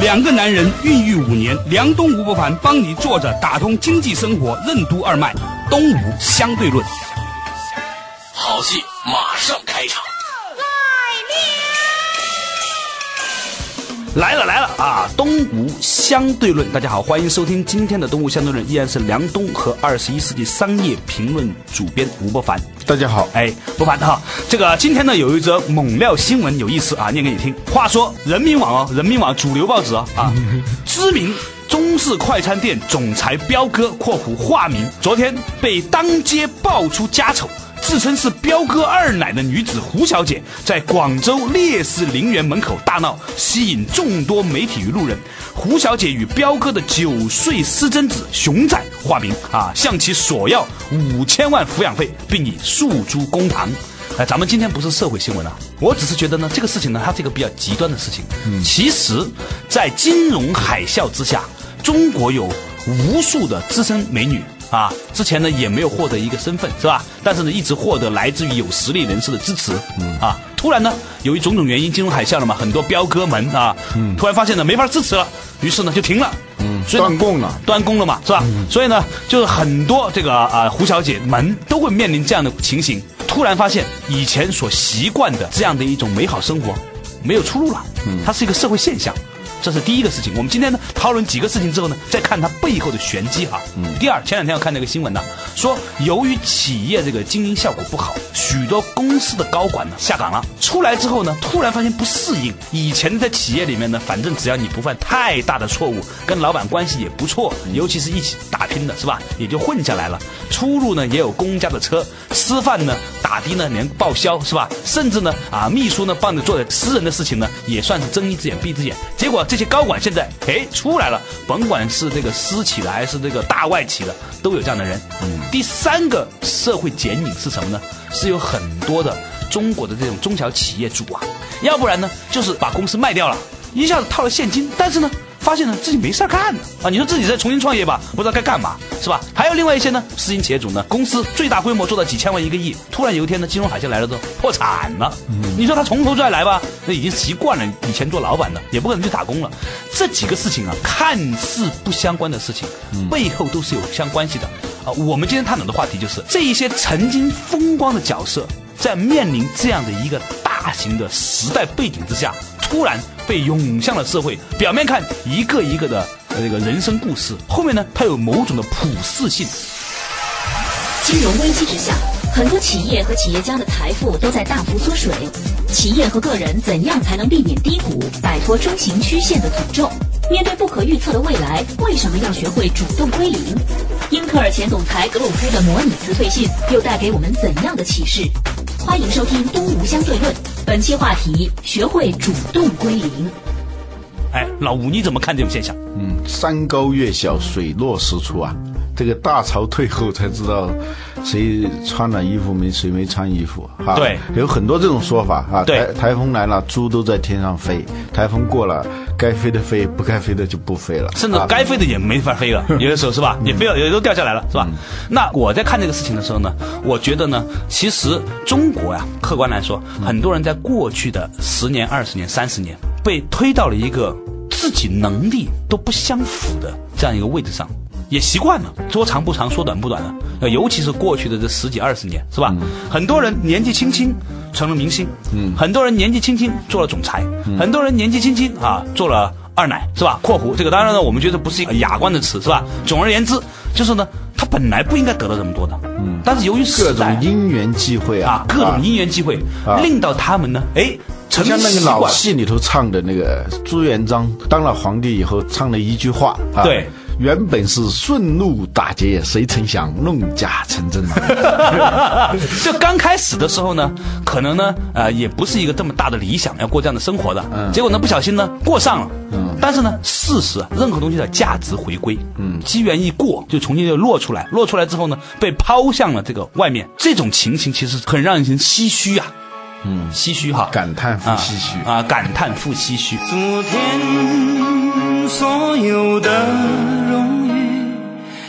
两个男人孕育五年，梁东吴伯凡帮你坐着打通经济生活任督二脉，东吴相对论。好戏马上开场。来了来了啊！东吴相对论，大家好，欢迎收听今天的东吴相对论，依然是梁东和二十一世纪商业评论主编吴伯凡。大家好，哎，不凡哈，这个今天呢有一则猛料新闻，有意思啊，念给你听。话说人民网哦，人民网主流报纸啊啊，知名中式快餐店总裁彪哥（括弧化名）昨天被当街爆出家丑。自称是彪哥二奶的女子胡小姐，在广州烈士陵园门口大闹，吸引众多媒体与路人。胡小姐与彪哥的九岁私生子熊仔（化名）啊，向其索要五千万抚养费，并以诉诸公堂。哎，咱们今天不是社会新闻啊，我只是觉得呢，这个事情呢，它是一个比较极端的事情。嗯，其实，在金融海啸之下，中国有无数的资深美女。啊，之前呢也没有获得一个身份，是吧？但是呢，一直获得来自于有实力人士的支持。嗯啊，突然呢，由于种种原因，金融海啸了嘛，很多彪哥们啊，突然发现呢没法支持了，于是呢就停了。嗯，断供了，断供了嘛，是吧？所以呢，就是很多这个啊胡小姐们都会面临这样的情形，突然发现以前所习惯的这样的一种美好生活没有出路了。嗯，它是一个社会现象。这是第一个事情。我们今天呢讨论几个事情之后呢，再看它背后的玄机哈。嗯。第二，前两天我看那个新闻呢，说由于企业这个经营效果不好，许多公司的高管呢下岗了。出来之后呢，突然发现不适应。以前在企业里面呢，反正只要你不犯太大的错误，跟老板关系也不错，尤其是一起打拼的是吧，也就混下来了。出入呢也有公家的车，吃饭呢打的呢连报销是吧？甚至呢啊秘书呢帮着做的私人的事情呢，也算是睁一只眼闭一只眼。结果。这些高管现在哎出来了，甭管是这个私企的还是这个大外企的，都有这样的人。嗯，第三个社会剪影是什么呢？是有很多的中国的这种中小企业主啊，要不然呢就是把公司卖掉了，一下子套了现金，但是呢。发现呢自己没事干呢啊！你说自己再重新创业吧，不知道该干嘛，是吧？还有另外一些呢，私营企业主呢，公司最大规模做到几千万一个亿，突然有一天呢，金融海啸来了之后破产了。你说他从头再来吧，那已经习惯了以前做老板的，也不可能去打工了。这几个事情啊，看似不相关的事情，背后都是有相关系的啊。我们今天探讨的话题就是这一些曾经风光的角色，在面临这样的一个大型的时代背景之下。突然被涌向了社会，表面看一个一个的这个人生故事，后面呢，它有某种的普适性。金融危机之下，很多企业和企业家的财富都在大幅缩水。企业和个人怎样才能避免低谷，摆脱中型曲线的诅咒？面对不可预测的未来，为什么要学会主动归零？英特尔前总裁格鲁夫的模拟辞退信又带给我们怎样的启示？欢迎收听《东吴相对论》，本期话题：学会主动归零。哎，老吴，你怎么看这种现象？嗯，山高月小，水落石出啊。这个大潮退后才知道，谁穿了衣服没谁没穿衣服哈。对，有很多这种说法啊。对，台风来了，猪都在天上飞；台风过了，该飞的飞，不该飞的就不飞了。甚至该飞的也没法飞了，有的时候是吧？也飞了，也都掉下来了，是吧？那我在看这个事情的时候呢，我觉得呢，其实中国呀，客观来说，很多人在过去的十年、二十年、三十年，被推到了一个自己能力都不相符的这样一个位置上。也习惯了，说长不长，说短不短的。呃，尤其是过去的这十几二十年，是吧？很多人年纪轻轻成了明星，嗯，很多人年纪轻轻做了总裁，很多人年纪轻轻啊做了二奶，是吧？括弧这个当然呢，我们觉得不是一个雅观的词，是吧？总而言之，就是呢，他本来不应该得到这么多的，嗯，但是由于各种因缘际会啊，各种因缘际会，令到他们呢，哎，像那个老戏里头唱的那个朱元璋当了皇帝以后唱的一句话，对。原本是顺路打劫，谁曾想弄假成真了。就刚开始的时候呢，可能呢，呃，也不是一个这么大的理想，要过这样的生活的。嗯结果呢，不小心呢，过上了。嗯。但是呢，事实啊，任何东西的价值回归，嗯，机缘一过，就重新就落出来，落出来之后呢，被抛向了这个外面，这种情形其实很让人唏嘘啊。嗯，唏嘘哈，感叹复唏嘘啊啊，感叹复唏嘘。昨天所有的荣誉，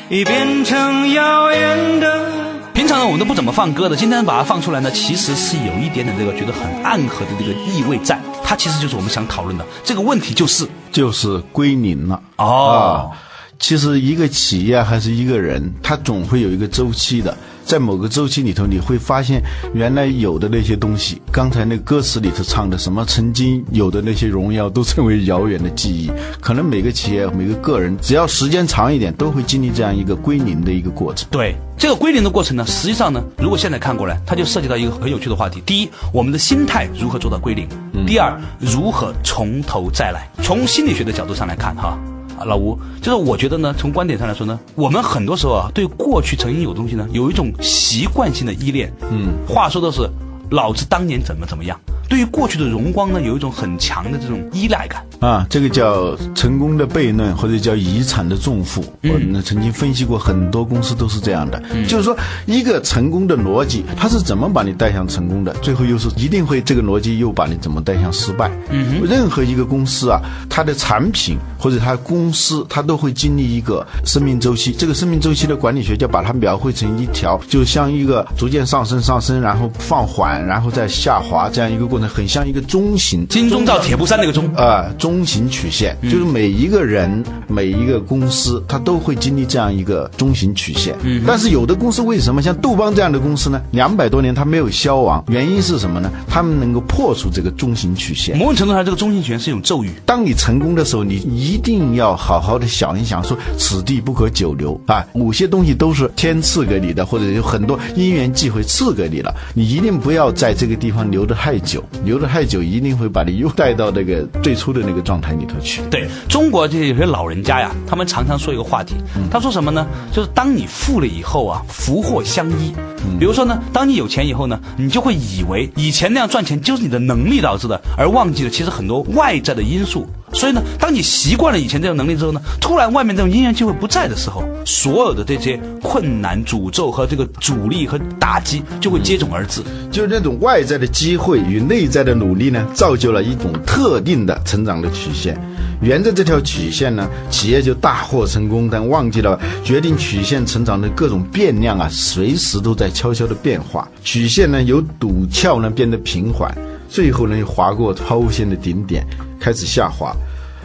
已变成遥远的。平常呢，我们都不怎么放歌的，今天把它放出来呢，其实是有一点点这个觉得很暗合的这个意味在。它其实就是我们想讨论的这个问题，就是就是归零了。哦啊，其实一个企业还是一个人，他总会有一个周期的。在某个周期里头，你会发现原来有的那些东西，刚才那歌词里头唱的什么曾经有的那些荣耀，都成为遥远的记忆。可能每个企业、每个个人，只要时间长一点，都会经历这样一个归零的一个过程。对这个归零的过程呢，实际上呢，如果现在看过来，它就涉及到一个很有趣的话题。第一，我们的心态如何做到归零；第二，如何从头再来。从心理学的角度上来看，哈。啊，老吴，就是我觉得呢，从观点上来说呢，我们很多时候啊，对过去曾经有东西呢，有一种习惯性的依恋。嗯，话说的是，老子当年怎么怎么样，对于过去的荣光呢，有一种很强的这种依赖感。啊，这个叫成功的悖论，或者叫遗产的重负。我们曾经分析过，很多公司都是这样的。就是说，一个成功的逻辑，它是怎么把你带向成功的？最后又是一定会这个逻辑又把你怎么带向失败？嗯任何一个公司啊，它的产品或者它公司，它都会经历一个生命周期。这个生命周期的管理学家把它描绘成一条，就像一个逐渐上升、上升，然后放缓，然后再下滑这样一个过程，很像一个中型。金钟罩铁布衫那个钟，啊，中型曲线，就是每一个人、每一个公司，它都会经历这样一个中型曲线。嗯，但是有的公司为什么像杜邦这样的公司呢？两百多年它没有消亡，原因是什么呢？他们能够破除这个中型曲线。某种程度上，这个中型曲线是一种咒语。当你成功的时候，你一定要好好的想一想，说此地不可久留啊！某些东西都是天赐给你的，或者有很多因缘际会赐给你了，你一定不要在这个地方留得太久，留得太久一定会把你又带到那个最初的那个状态里头去。对中国这些有些老人家呀，他们常常说一个话题，他说什么呢？就是当你富了以后啊，福祸相依。比如说呢，当你有钱以后呢，你就会以为以前那样赚钱就是你的能力导致的，而忘记了其实很多外在的因素。所以呢，当你习惯了以前这种能力之后呢，突然外面这种因缘机会不在的时候，所有的这些困难、诅咒和这个阻力和打击就会接踵而至。就是那种外在的机会与内在的努力呢，造就了一种特定的成长的曲线。沿着这条曲线呢，企业就大获成功，但忘记了决定曲线成长的各种变量啊，随时都在悄悄的变化。曲线呢，由陡峭呢变得平缓，最后呢又划过抛物线的顶点，开始下滑。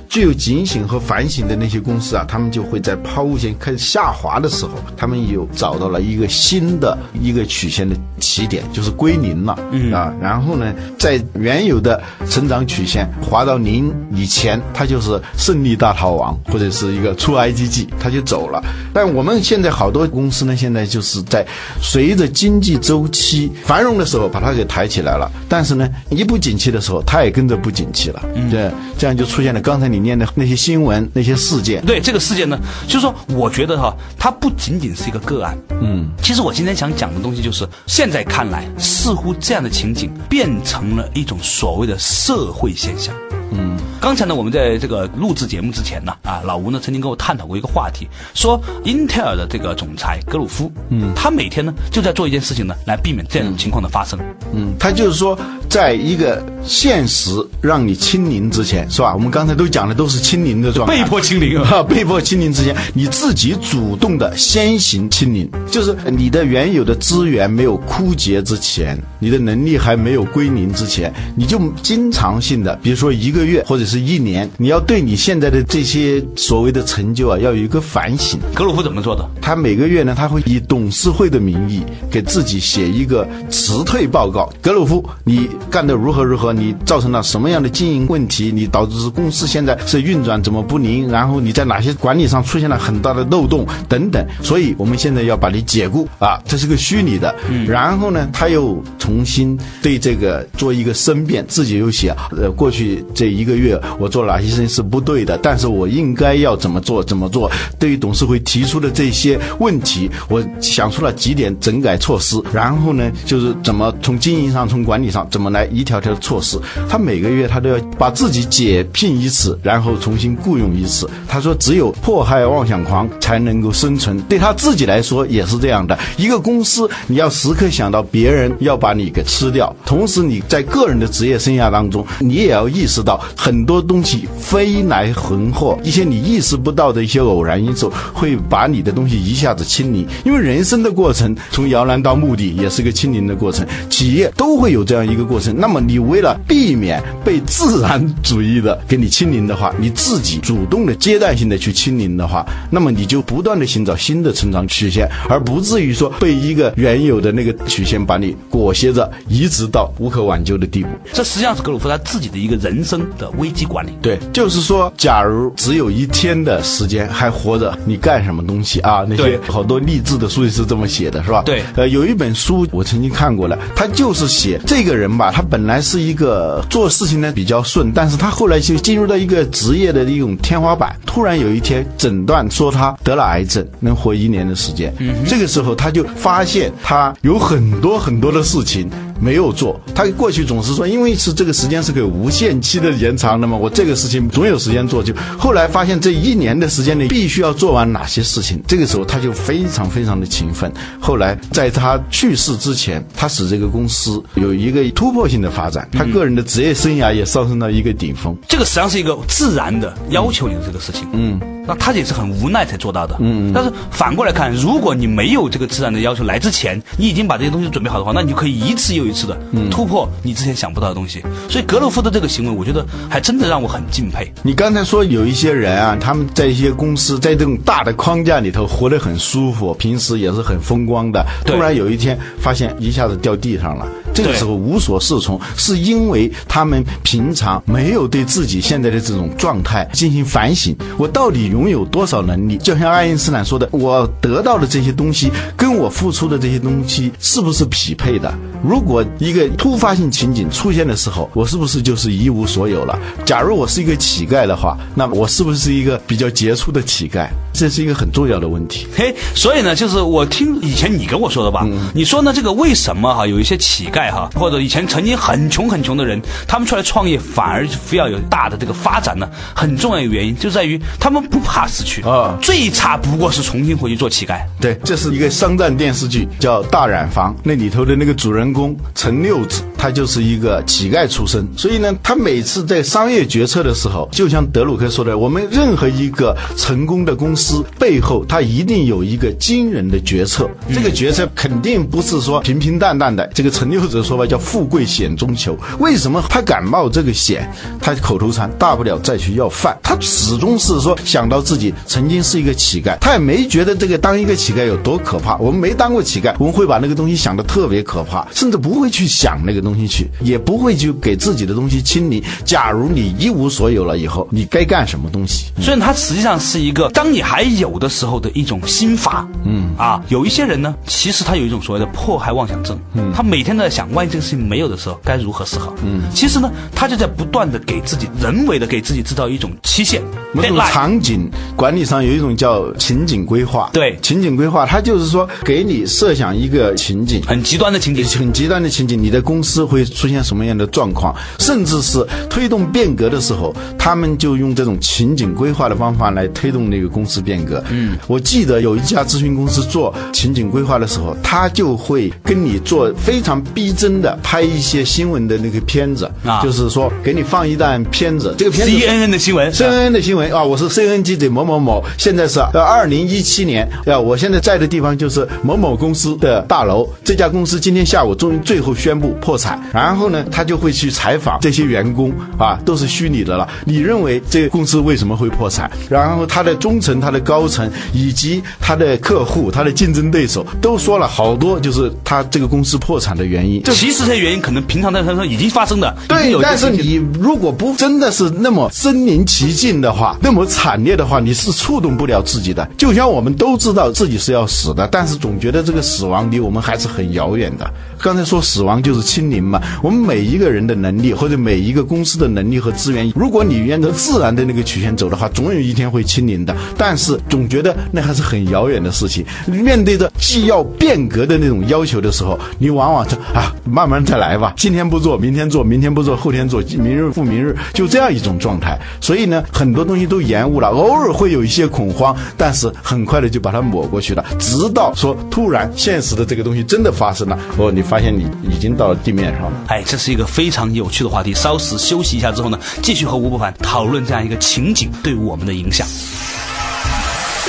具有警醒和反省的那些公司啊，他们就会在抛物线开始下滑的时候，他们有找到了一个新的一个曲线的起点，就是归零了。嗯啊，然后呢，在原有的成长曲线滑到零以前，它就是胜利大逃亡或者是一个出 IGG，它就走了。但我们现在好多公司呢，现在就是在随着经济周期繁荣的时候把它给抬起来了，但是呢，一不景气的时候，它也跟着不景气了。对，这样就出现了刚才你念的那些新闻、那些事件。对这个事件呢，就是说，我觉得哈，它不仅仅是一个个案。嗯，其实我今天想讲的东西就是，现在看来，似乎这样的情景变成了一种所谓的社会现象。嗯，刚才呢，我们在这个录制节目之前呢，啊，老吴呢曾经跟我探讨过一个话题，说英特尔的这个总裁格鲁夫，嗯，他每天呢就在做一件事情呢，来避免这种情况的发生。嗯，他就是说，在一个现实让你清零之前，是吧？我们刚才都讲的都是清零的状态，被迫清零啊，被迫清零之前，你自己主动的先行清零，就是你的原有的资源没有枯竭之前，你的能力还没有归零之前，你就经常性的，比如说一个月或者是一年，你要对你现在的这些所谓的成就啊，要有一个反省。格鲁夫怎么做的？他每个月呢，他会以董事会的名义给自己写一个辞退报告。格鲁夫，你干得如何如何，你造成了什么样的经营问题，你导致公司现在是运转怎么不灵，然后你在哪些管理上出现了很大的漏洞等等。所以我们现在要把你解雇啊，这是个虚拟的。然后呢，他又重新对这个做一个申辩，自己又写，呃，过去这一个月我做哪些事情是不对的，但是我应该要怎么做怎么做。对于董事会提出的这些问题，我想出了几点整改措施，然后呢，就是怎么从经营上、从管理上怎么来一条条措施。他每个月他都要把自己解聘一次，然后重新雇佣一次。他说，只有迫害妄想狂才能够生存。对他自己来说也是这样的。一个公司，你要时刻想到别人要把你给吃掉，同时你在个人的职业生涯当中，你也要意识到很多东西飞来横祸，一些你意识不到的一些偶然因素会把你的东西一下子清零。因为人生的过程从摇篮到墓地也是个清零的过程，企业都会有这样一个过程。那么你为了避免被自然主义的给你清零的话，你自己主动的阶段性的去清零的话，那么你就不断的寻找新的成长曲线，而不至于说被一个原有的那个曲线把你裹挟着，一直到无可挽救的地步。这实际上是格鲁夫他自己的一个人生的危机管理。对，就是说，假如只有一天的时间还活着，你干什么东西啊？那些好多励志的书也是这么写的，是吧？对呃，有一本书我曾经看过了，他就是写这个人吧，他本来是一个做事情呢比较顺，但是他后来就进入到一个职业的一种天花板，突然有一天诊断说他得了癌症，能活一年的时间。嗯，这个时候他就发现他有很多很多的事情。没有做，他过去总是说，因为是这个时间是可以无限期的延长的嘛，我这个事情总有时间做。就后来发现这一年的时间内必须要做完哪些事情，这个时候他就非常非常的勤奋。后来在他去世之前，他使这个公司有一个突破性的发展，他个人的职业生涯也上升到一个顶峰。这个实际上是一个自然的要求你的这个事情。嗯，那他也是很无奈才做到的。嗯，但是反过来看，如果你没有这个自然的要求来之前，你已经把这些东西准备好的话，那你就可以一次又一次的突破你之前想不到的东西。所以格洛夫的这个行为，我觉得还真的让我很敬佩。你刚才说有一些人啊，他们在一些公司，在这种大的框架里头活得很舒服，平时也是很风光的，突然有一天发现一下子掉地上了，这个时候无所适从，是因为他们平常没有对自己现在的这种状态进行反省，我到底拥有多少能力？就像爱因斯坦说的，我得到的这些东西跟我付出的这些东西是不是匹配的？如果一个突发性情景出现的时候，我是不是就是一无所有了？假如我是一个乞丐的话，那我是不是一个比较杰出的乞丐？这是一个很重要的问题。嘿，所以呢，就是我听以前你跟我说的吧，你说呢，这个为什么哈有一些乞丐哈，或者以前曾经很穷很穷的人，他们出来创业反而非要有大的这个发展呢？很重要的原因就在于他们不怕失去啊最差不过是重新回去做乞丐。对，这是一个商战电视剧，叫《大染坊》，那里头的那个主人公陈六子，他就是一个乞丐出身，所以呢，他每次在商业决策的时候，就像德鲁克说的，我们任何一个成功的公司背后，他一定有一个惊人的决策，这个决策肯定不是说平平淡淡的。这个陈六子的说法叫“富贵险中求”，为什么他敢冒这个险？他口头禅，大不了再去要饭。他始终是说想到自己曾经是一个乞丐，他也没觉得这个当一个乞丐有多可怕。我们没当过乞丐，我们会把那个东西想的特别可怕，甚至不会去想那个东西去，也不会去给自己的东西清理。假如你一无所有了以后，你该干什么东西？所以它实际上是一个当你还有的时候的一种心法。嗯啊，有一些人呢，其实他有一种所谓的迫害妄想症。嗯，他每天都在想，万一这个事情没有的时候该如何是好。嗯，其实呢，他就在不断的给自己人为的给自己制造一种期限。某种场景管理上有一种叫情景规划。对情景规划，它就是说给你设想一个情景，很极端的情景。很极端的情景，你的公司会出现什么样的状况，甚至是推动变革的时候，他们就用这种情景规划的方法来推动那个公司变革。嗯，我记得有一家咨询公司做情景规划的时候，他就会跟你做非常逼真的拍一些新闻的那个片子，啊就是说给你放一段片子，这个片子 CNN 的新闻 CNN 的新闻啊，我是 CNN 记者某某某，现在是呃二零一七年啊，我现在在的地方就是某某公司的大楼，这家公司今天下午终于最后宣布破产。产，然后呢，他就会去采访这些员工啊，都是虚拟的了。你认为这个公司为什么会破产？然后他的中层、他的高层以及他的客户、他的竞争对手都说了好多，就是他这个公司破产的原因。其实这些原因可能平常在身上已经发生的，对但是你如果不真的是那么身临其境的话，那么惨烈的话，你是触动不了自己的。就像我们都知道自己是要死的，但是总觉得这个死亡离我们还是很遥远的。刚才说死亡就是清零嘛，我们每一个人的能力或者每一个公司的能力和资源，如果你沿着自然的那个曲线走的话，总有一天会清零的。但是总觉得那还是很遥远的事情。面对着既要变革的那种要求的时候，你往往就啊，慢慢再来吧，今天不做，明天做，明天不做，后天做，明日复明日，就这样一种状态。所以呢，很多东西都延误了，偶尔会有一些恐慌，但是很快的就把它抹过去了。直到说突然现实的这个东西真的发生了，哦，你发现你已经到了地面上了。哎，这是一个非常有趣的话题。稍事休息一下之后呢，继续和吴伯凡讨论这样一个情景对我们的影响。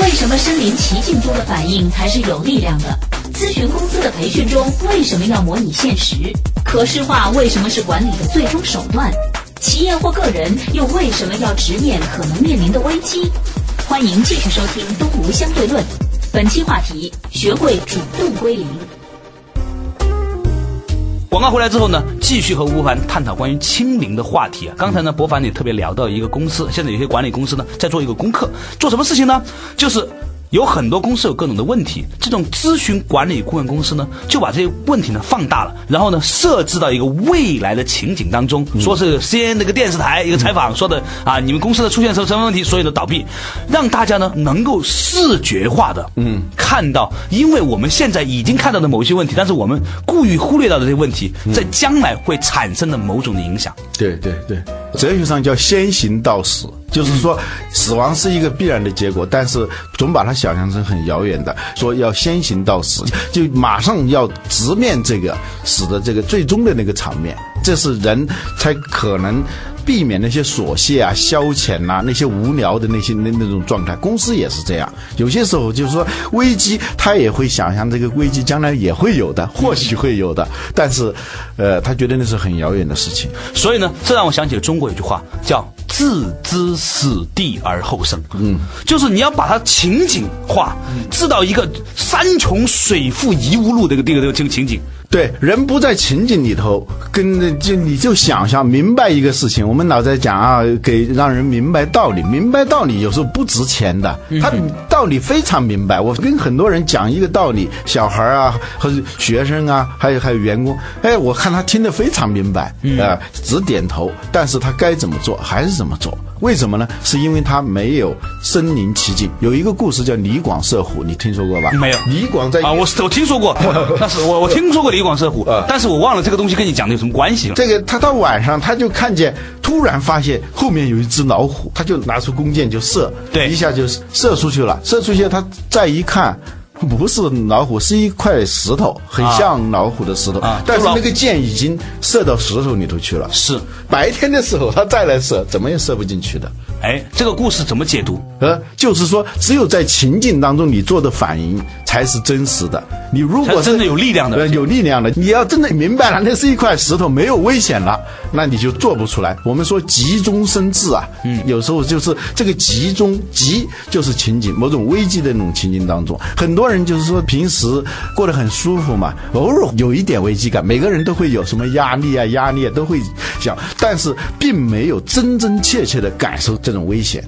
为什么身临其境中的反应才是有力量的？咨询公司的培训中为什么要模拟现实？可视化为什么是管理的最终手段？企业或个人又为什么要直面可能面临的危机？欢迎继续收听《东吴相对论》，本期话题：学会主动归零。广告回来之后呢，继续和吴凡探讨关于清零的话题啊。刚才呢，博凡也特别聊到一个公司，现在有些管理公司呢在做一个功课，做什么事情呢？就是。有很多公司有各种的问题，这种咨询管理顾问公司呢，就把这些问题呢放大了，然后呢设置到一个未来的情景当中，说是 CNN 那个电视台一个采访说的啊，你们公司的出现什么什么问题，所以呢倒闭，让大家呢能够视觉化的嗯。看到，因为我们现在已经看到的某些问题，但是我们故意忽略到的这些问题，在将来会产生的某种的影响。对对对，哲学上叫先行到死，就是说死亡是一个必然的结果，但是总把它想象成很遥远的，说要先行到死，就马上要直面这个死的这个最终的那个场面，这是人才可能。避免那些琐屑啊、消遣呐、那些无聊的那些那那种状态，公司也是这样。有些时候就是说危机，他也会想象这个危机将来也会有的，或许会有的，但是，呃，他觉得那是很遥远的事情。所以呢，这让我想起了中国有句话叫“置之死地而后生”。嗯，就是你要把它情景化，制造一个山穷水复疑无路这个这个这个这个情景。对，人不在情景里头，跟就你就想象明白一个事情。我们老在讲啊，给让人明白道理，明白道理有时候不值钱的，他道理非常明白。我跟很多人讲一个道理，小孩啊，或者学生啊，还有还有员工，哎，我看他听得非常明白，啊，只点头，但是他该怎么做还是怎么做。为什么呢？是因为他没有身临其境。有一个故事叫李广射虎，你听说过吧？没有。李广在啊，我我听说过，那是我我听说过李广射虎，呃但是我忘了这个东西跟你讲的有什么关系了。这个他到晚上他就看见，突然发现后面有一只老虎，他就拿出弓箭就射，对，一下就射出去了。射出去，他再一看。不是老虎，是一块石头，很像老虎的石头，啊、但是那个箭已经射到石头里头去了。是白天的时候，他再来射，怎么也射不进去的。哎，这个故事怎么解读？呃，就是说，只有在情境当中你做的反应才是真实的。你如果真的有力量的，呃，有力量的，你要真的明白了，那是一块石头，没有危险了，那你就做不出来。我们说急中生智啊，嗯，有时候就是这个急中急，就是情景，某种危机的那种情景当中，很多人就是说平时过得很舒服嘛，偶尔有一点危机感，每个人都会有什么压力啊、压力啊都会想，但是并没有真真切切的感受这种危险。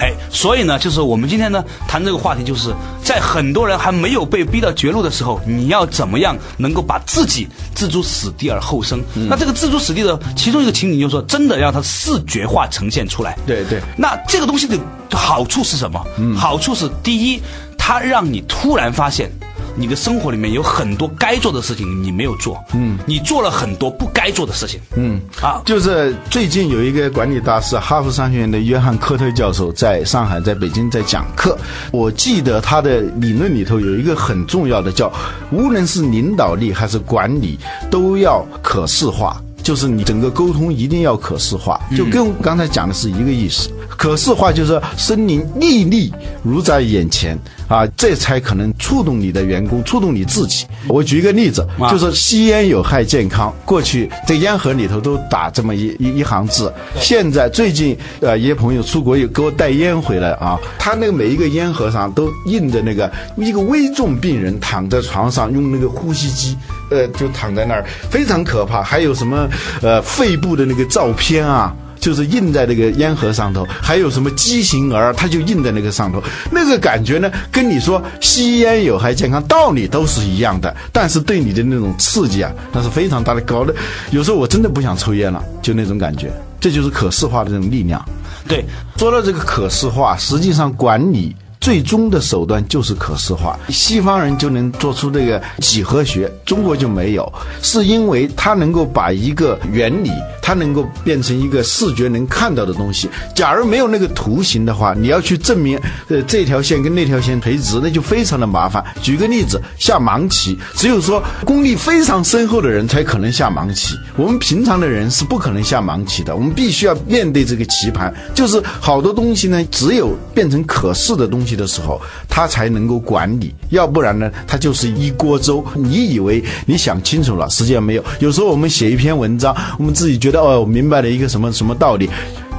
哎，所以呢，就是我们今天呢谈这个话题，就是在很多人还没有被逼到绝路的时候，你要怎么样能够把自己置诸死地而后生？嗯、那这个置诸死地的其中一个情景，就是说真的让它视觉化呈现出来。对对。那这个东西的好处是什么？嗯、好处是第一，它让你突然发现。你的生活里面有很多该做的事情你没有做，嗯，你做了很多不该做的事情，嗯，啊，就是最近有一个管理大师，哈佛商学院的约翰科特教授在上海、在北京在讲课。我记得他的理论里头有一个很重要的，叫无论是领导力还是管理，都要可视化。就是你整个沟通一定要可视化，就跟刚才讲的是一个意思。可视化就是生灵历历如在眼前啊，这才可能触动你的员工，触动你自己。我举一个例子，啊就是吸烟有害健康。过去在烟盒里头都打这么一一一行字，现在最近呃一些朋友出国有给我带烟回来啊，他那个每一个烟盒上都印着那个一个危重病人躺在床上用那个呼吸机，呃就躺在那儿，非常可怕。还有什么呃肺部的那个照片啊。就是印在那个烟盒上头，还有什么畸形儿，它就印在那个上头。那个感觉呢，跟你说吸烟有害健康道理都是一样的，但是对你的那种刺激啊，那是非常大的高的。有时候我真的不想抽烟了，就那种感觉。这就是可视化的这种力量。对，说到这个可视化，实际上管理最终的手段就是可视化。西方人就能做出这个几何学，中国就没有，是因为它能够把一个原理，它能够变成一个视觉能看到的东西。假如没有那个图形的话，你要去证明呃这条线跟那条线垂直，那就非常的麻烦。举个例子，下盲棋，只有说功力非常深厚的人才可能下盲棋，我们平常的人是不可能下盲棋的。我们必须要面对这个棋盘，就是好多东西呢，只有变成可视的东西的时候，他才能够管理，要不然呢，他就是一锅粥。你以为你想清楚了，实际上没有。有时候我们写一篇文章，我们自己觉得哦，我明白了一个什么什么道理，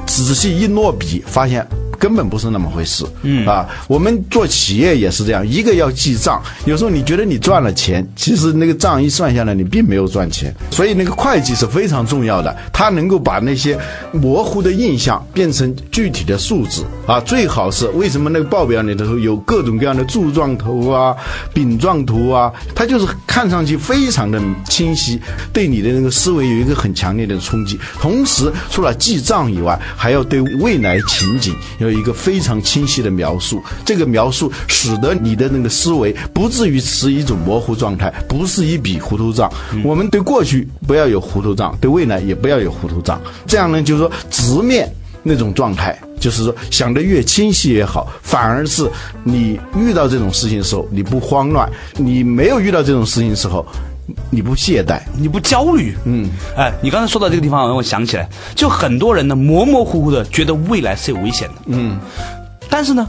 仔细一落笔，发现。根本不是那么回事，嗯啊，我们做企业也是这样，一个要记账，有时候你觉得你赚了钱，其实那个账一算下来，你并没有赚钱，所以那个会计是非常重要的，他能够把那些模糊的印象变成具体的数字啊，最好是为什么那个报表里头有各种各样的柱状图啊、饼状图啊，它就是看上去非常的清晰，对你的那个思维有一个很强烈的冲击，同时除了记账以外，还要对未来情景有。一个非常清晰的描述，这个描述使得你的那个思维不至于持一种模糊状态，不是一笔糊涂账。我们对过去不要有糊涂账，对未来也不要有糊涂账。这样呢，就是说直面那种状态，就是说想得越清晰越好。反而是你遇到这种事情的时候，你不慌乱；你没有遇到这种事情的时候。你不懈怠，你不焦虑，嗯，哎，你刚才说到这个地方，让我想起来，就很多人呢模模糊糊的觉得未来是有危险的，嗯，但是呢，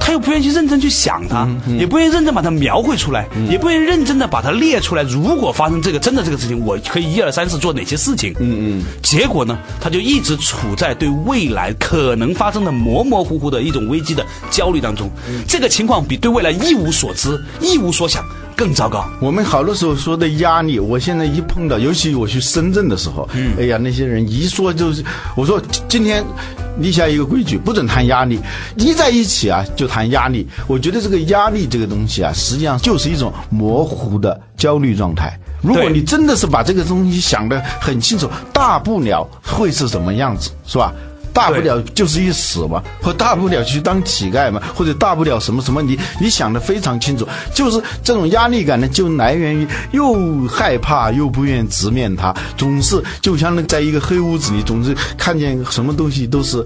他又不愿意去认真去想它，也不愿意认真把它描绘出来，也不愿意认真的把它列出来。如果发生这个真的这个事情，我可以一二三四做哪些事情？嗯嗯。结果呢，他就一直处在对未来可能发生的模模糊糊的一种危机的焦虑当中。这个情况比对未来一无所知、一无所想。更糟糕。我们好多时候说的压力，我现在一碰到，尤其我去深圳的时候，嗯，哎呀，那些人一说就是，我说今天立下一个规矩，不准谈压力，一在一起啊就谈压力。我觉得这个压力这个东西啊，实际上就是一种模糊的焦虑状态。如果你真的是把这个东西想得很清楚，大不了会是什么样子，是吧？大不了就是一死嘛，或大不了去当乞丐嘛，或者大不了什么什么，你你想的非常清楚，就是这种压力感呢，就来源于又害怕又不愿直面它，总是就像那在一个黑屋子里，总是看见什么东西都是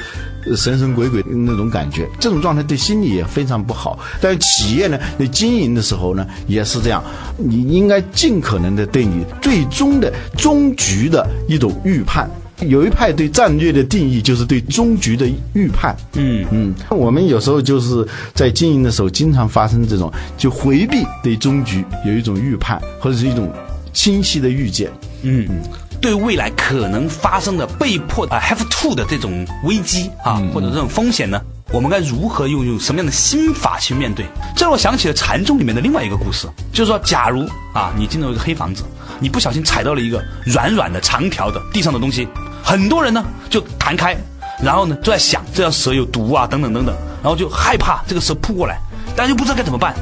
神神鬼鬼那种感觉，这种状态对心理也非常不好。但企业呢，你经营的时候呢，也是这样，你应该尽可能的对你最终的终局的一种预判。有一派对战略的定义就是对终局的预判。嗯嗯，我们有时候就是在经营的时候，经常发生这种，就回避对终局有一种预判，或者是一种清晰的预见。嗯嗯，对未来可能发生的被迫啊 have to 的这种危机啊，或者这种风险呢，我们该如何用用什么样的心法去面对？这让我想起了禅宗里面的另外一个故事，就是说，假如啊，你进入一个黑房子，你不小心踩到了一个软软的长条的地上的东西。很多人呢就弹开，然后呢就在想这条蛇有毒啊等等等等，然后就害怕这个蛇扑过来，但又不知道该怎么办，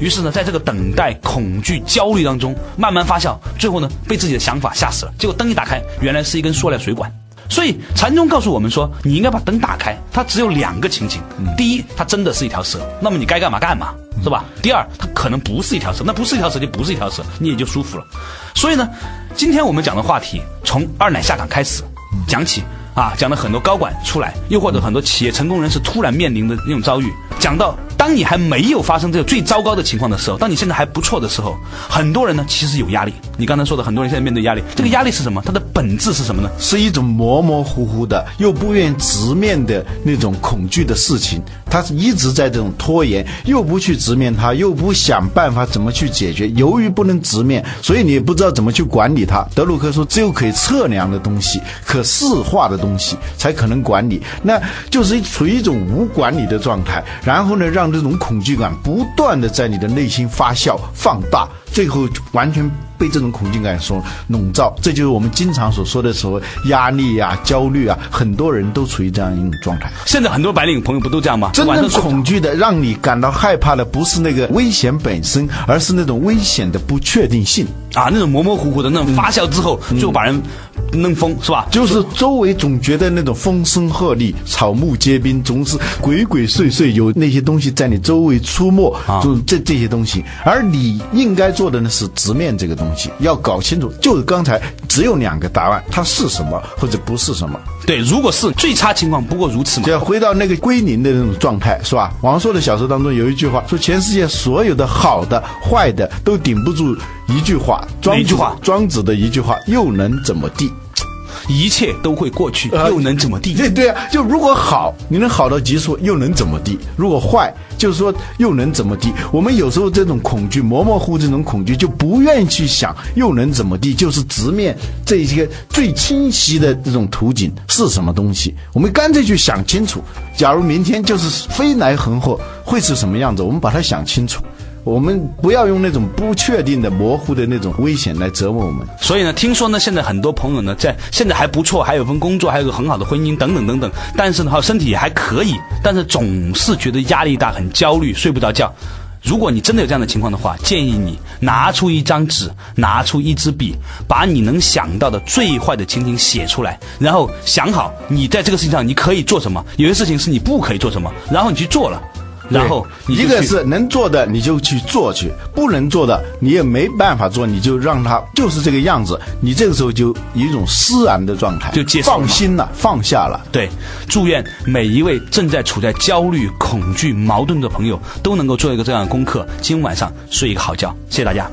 于是呢在这个等待、恐惧、焦虑当中慢慢发酵，最后呢被自己的想法吓死了。结果灯一打开，原来是一根塑料水管。所以禅宗告诉我们说，你应该把灯打开。它只有两个情景：第一，它真的是一条蛇，那么你该干嘛干嘛，是吧？第二，它可能不是一条蛇，那不是一条蛇就不是一条蛇，你也就舒服了。所以呢，今天我们讲的话题从二奶下岗开始。讲起啊，讲了很多高管出来，又或者很多企业成功人士突然面临的那种遭遇，讲到当。你还没有发生这个最糟糕的情况的时候，当你现在还不错的时候，很多人呢其实有压力。你刚才说的，很多人现在面对压力，这个压力是什么？它的本质是什么呢？是一种模模糊糊的，又不愿直面的那种恐惧的事情。他是一直在这种拖延，又不去直面它，又不想办法怎么去解决。由于不能直面，所以你也不知道怎么去管理它。德鲁克说，只有可以测量的东西、可视化的东西，才可能管理。那就是处于一种无管理的状态，然后呢，让这种恐惧感不断的在你的内心发酵、放大，最后完全。被这种恐惧感所笼罩，这就是我们经常所说的所谓压力啊、焦虑啊，很多人都处于这样一种状态。现在很多白领朋友不都这样吗？真正恐惧的，让你感到害怕的，不是那个危险本身，而是那种危险的不确定性啊，那种模模糊糊的那种发酵之后，最后把人弄疯，是吧？就是周围总觉得那种风声鹤唳、草木皆兵，总是鬼鬼祟祟，有那些东西在你周围出没，就这这些东西。而你应该做的呢，是直面这个东西。东西要搞清楚，就是刚才只有两个答案，它是什么或者不是什么。对，如果是最差情况，不过如此嘛。就要回到那个归零的那种状态，是吧？王朔的小说当中有一句话说：“全世界所有的好的、坏的都顶不住一句话。”一句话，庄子的一句话，又能怎么地？一切都会过去，又能怎么地？对对啊，就如果好，你能好到极处，又能怎么地？如果坏，就是说又能怎么地？我们有时候这种恐惧，模模糊这种恐惧，就不愿意去想又能怎么地？就是直面这些最清晰的这种图景是什么东西？我们干脆去想清楚。假如明天就是飞来横祸，会是什么样子？我们把它想清楚。我们不要用那种不确定的、模糊的那种危险来折磨我们。所以呢，听说呢，现在很多朋友呢，在现在还不错，还有份工作，还有个很好的婚姻，等等等等。但是呢，身体也还可以，但是总是觉得压力大，很焦虑，睡不着觉。如果你真的有这样的情况的话，建议你拿出一张纸，拿出一支笔，把你能想到的最坏的情景写出来，然后想好你在这个事情上你可以做什么，有些事情是你不可以做什么，然后你去做了。然后，一个是能做的你就去做去，不能做的你也没办法做，你就让他就是这个样子。你这个时候就一种释然的状态，就接放心了，放下了。对，祝愿每一位正在处在焦虑、恐惧、矛盾的朋友都能够做一个这样的功课，今晚上睡一个好觉。谢谢大家。